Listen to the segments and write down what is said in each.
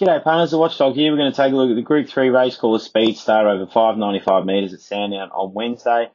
G'day punters, the Watchdog here. We're going to take a look at the Group 3 race called Speed Star over 595 metres at Sandown on Wednesday.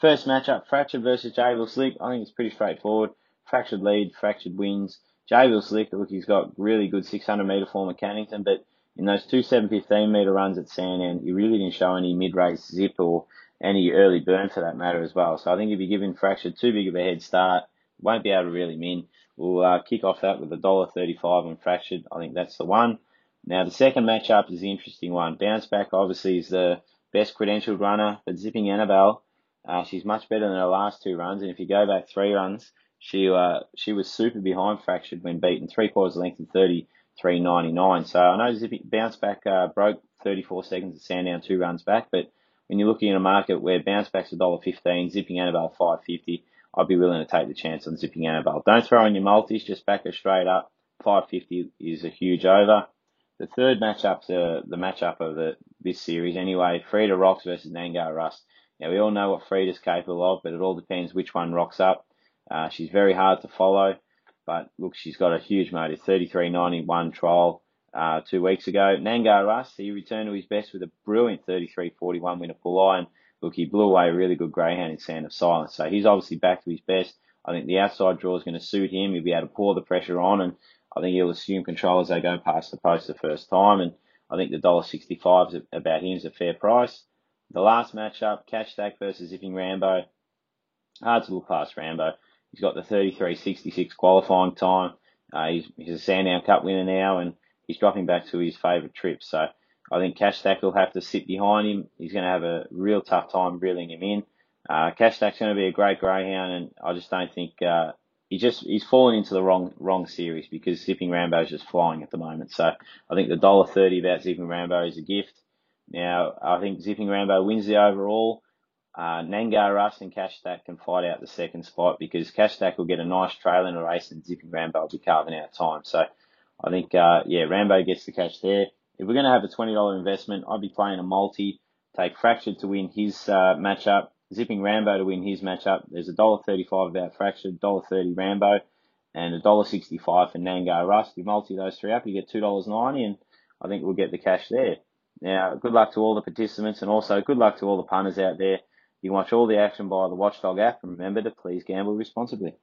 First matchup, Fractured versus Jayville Slick. I think it's pretty straightforward. Fractured lead, Fractured wins. Jayville Slick, look, he's got really good 600 metre form at Cannington, but in those two 715 metre runs at Sandown, he really didn't show any mid-race zip or any early burn for that matter as well. So I think if you give him Fractured too big of a head start, won't be able to reel him in. We'll uh, kick off that with a $1.35 on Fractured. I think that's the one. Now, the second matchup is the interesting one. Bounce Back obviously is the best credentialed runner, but Zipping Annabelle, uh, she's much better than her last two runs. And if you go back three runs, she uh, she was super behind Fractured when beaten three quarters length in 33.99. So I know Zipping Bounce Back uh, broke 34 seconds at Sandown two runs back, but when you're looking at a market where Bounce Back's $1.15, Zipping Annabelle 550, I'd be willing to take the chance on Zipping Annabelle. Don't throw in your multis, just back her straight up. 550 is a huge over. The third matchup's uh, the matchup of the this series anyway. Frida Rocks versus Nangar Rust. Now we all know what Frida's capable of, but it all depends which one rocks up. Uh, she's very hard to follow, but look, she's got a huge motor. 33.91 trial uh, two weeks ago. Nangar Rust, he returned to his best with a brilliant 33.41 win at Bull Iron. Look, he blew away a really good greyhound in Sand of Silence, so he's obviously back to his best. I think the outside draw is going to suit him. He'll be able to pour the pressure on and I think he'll assume control as they go past the post the first time, and I think the dollar sixty five is about him is a fair price. The last matchup, Cash Stack versus Zipping Rambo. Hard to look past Rambo. He's got the thirty three sixty six qualifying time. Uh, he's, he's a Sandown Cup winner now, and he's dropping back to his favourite trip. So I think Cash Stack will have to sit behind him. He's going to have a real tough time reeling him in. Uh, Cash Stack's going to be a great greyhound, and I just don't think uh, he just he's fallen into the wrong wrong series because Zipping Rambo is just flying at the moment. So I think the dollar thirty about Zipping Rambo is a gift. Now I think Zipping Rambo wins the overall. Uh, Nangar Rust and Cash Stack can fight out the second spot because Cash Stack will get a nice trail in a race and Zipping Rambo will be carving out time. So I think uh, yeah Rambo gets the cash there. If we're going to have a twenty dollar investment, I'd be playing a multi. Take Fractured to win his uh, matchup Zipping Rambo to win his matchup. There's a dollar thirty-five about fractured, dollar thirty Rambo, and a dollar sixty-five for Nangar Rust. You multi those three up, you get two dollars ninety, and I think we'll get the cash there. Now, good luck to all the participants, and also good luck to all the punters out there. You can watch all the action by the Watchdog app, and remember to please gamble responsibly.